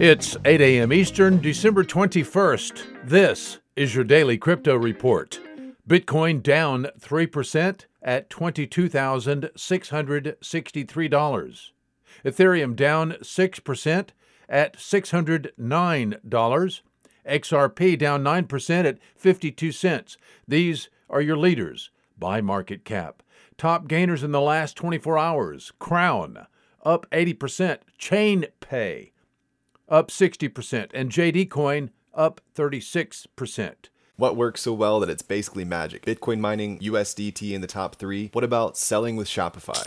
It's 8 a.m. Eastern, December 21st. This is your daily crypto report. Bitcoin down 3% at $22,663. Ethereum down 6% at $609. XRP down 9% at 52 cents. These are your leaders by market cap. Top gainers in the last 24 hours Crown up 80%, Chain Pay up 60%, and JD Coin up 36%. What works so well that it's basically magic? Bitcoin mining, USDT in the top three. What about selling with Shopify?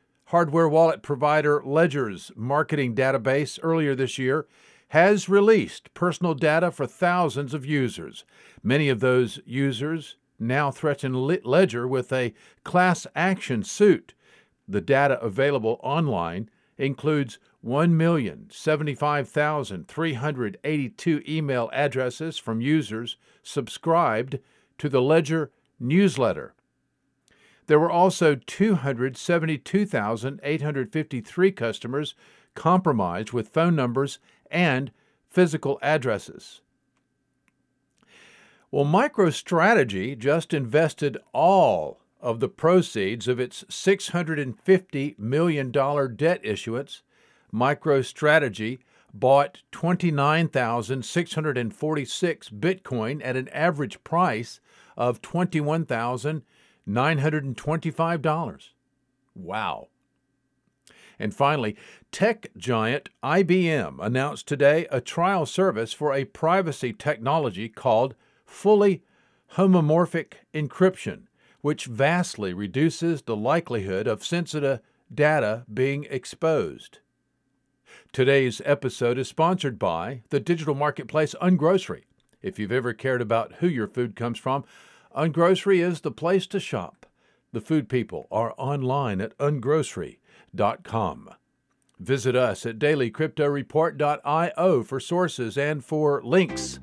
hardware wallet provider Ledger's marketing database earlier this year has released personal data for thousands of users. Many of those users now threaten Ledger with a class action suit. The data available online includes 1,075,382 email addresses from users subscribed to the Ledger newsletter. There were also 272,853 customers compromised with phone numbers and physical addresses. Well, MicroStrategy just invested all of the proceeds of its $650 million debt issuance. MicroStrategy bought 29,646 Bitcoin at an average price of 21,000. $925. Wow. And finally, tech giant IBM announced today a trial service for a privacy technology called fully homomorphic encryption, which vastly reduces the likelihood of sensitive data being exposed. Today's episode is sponsored by the digital marketplace Ungrocery. If you've ever cared about who your food comes from, Ungrocery is the place to shop. The food people are online at ungrocery.com. Visit us at dailycryptoreport.io for sources and for links.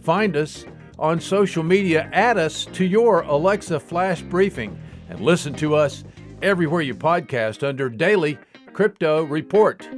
Find us on social media, add us to your Alexa flash briefing, and listen to us everywhere you podcast under Daily Crypto Report.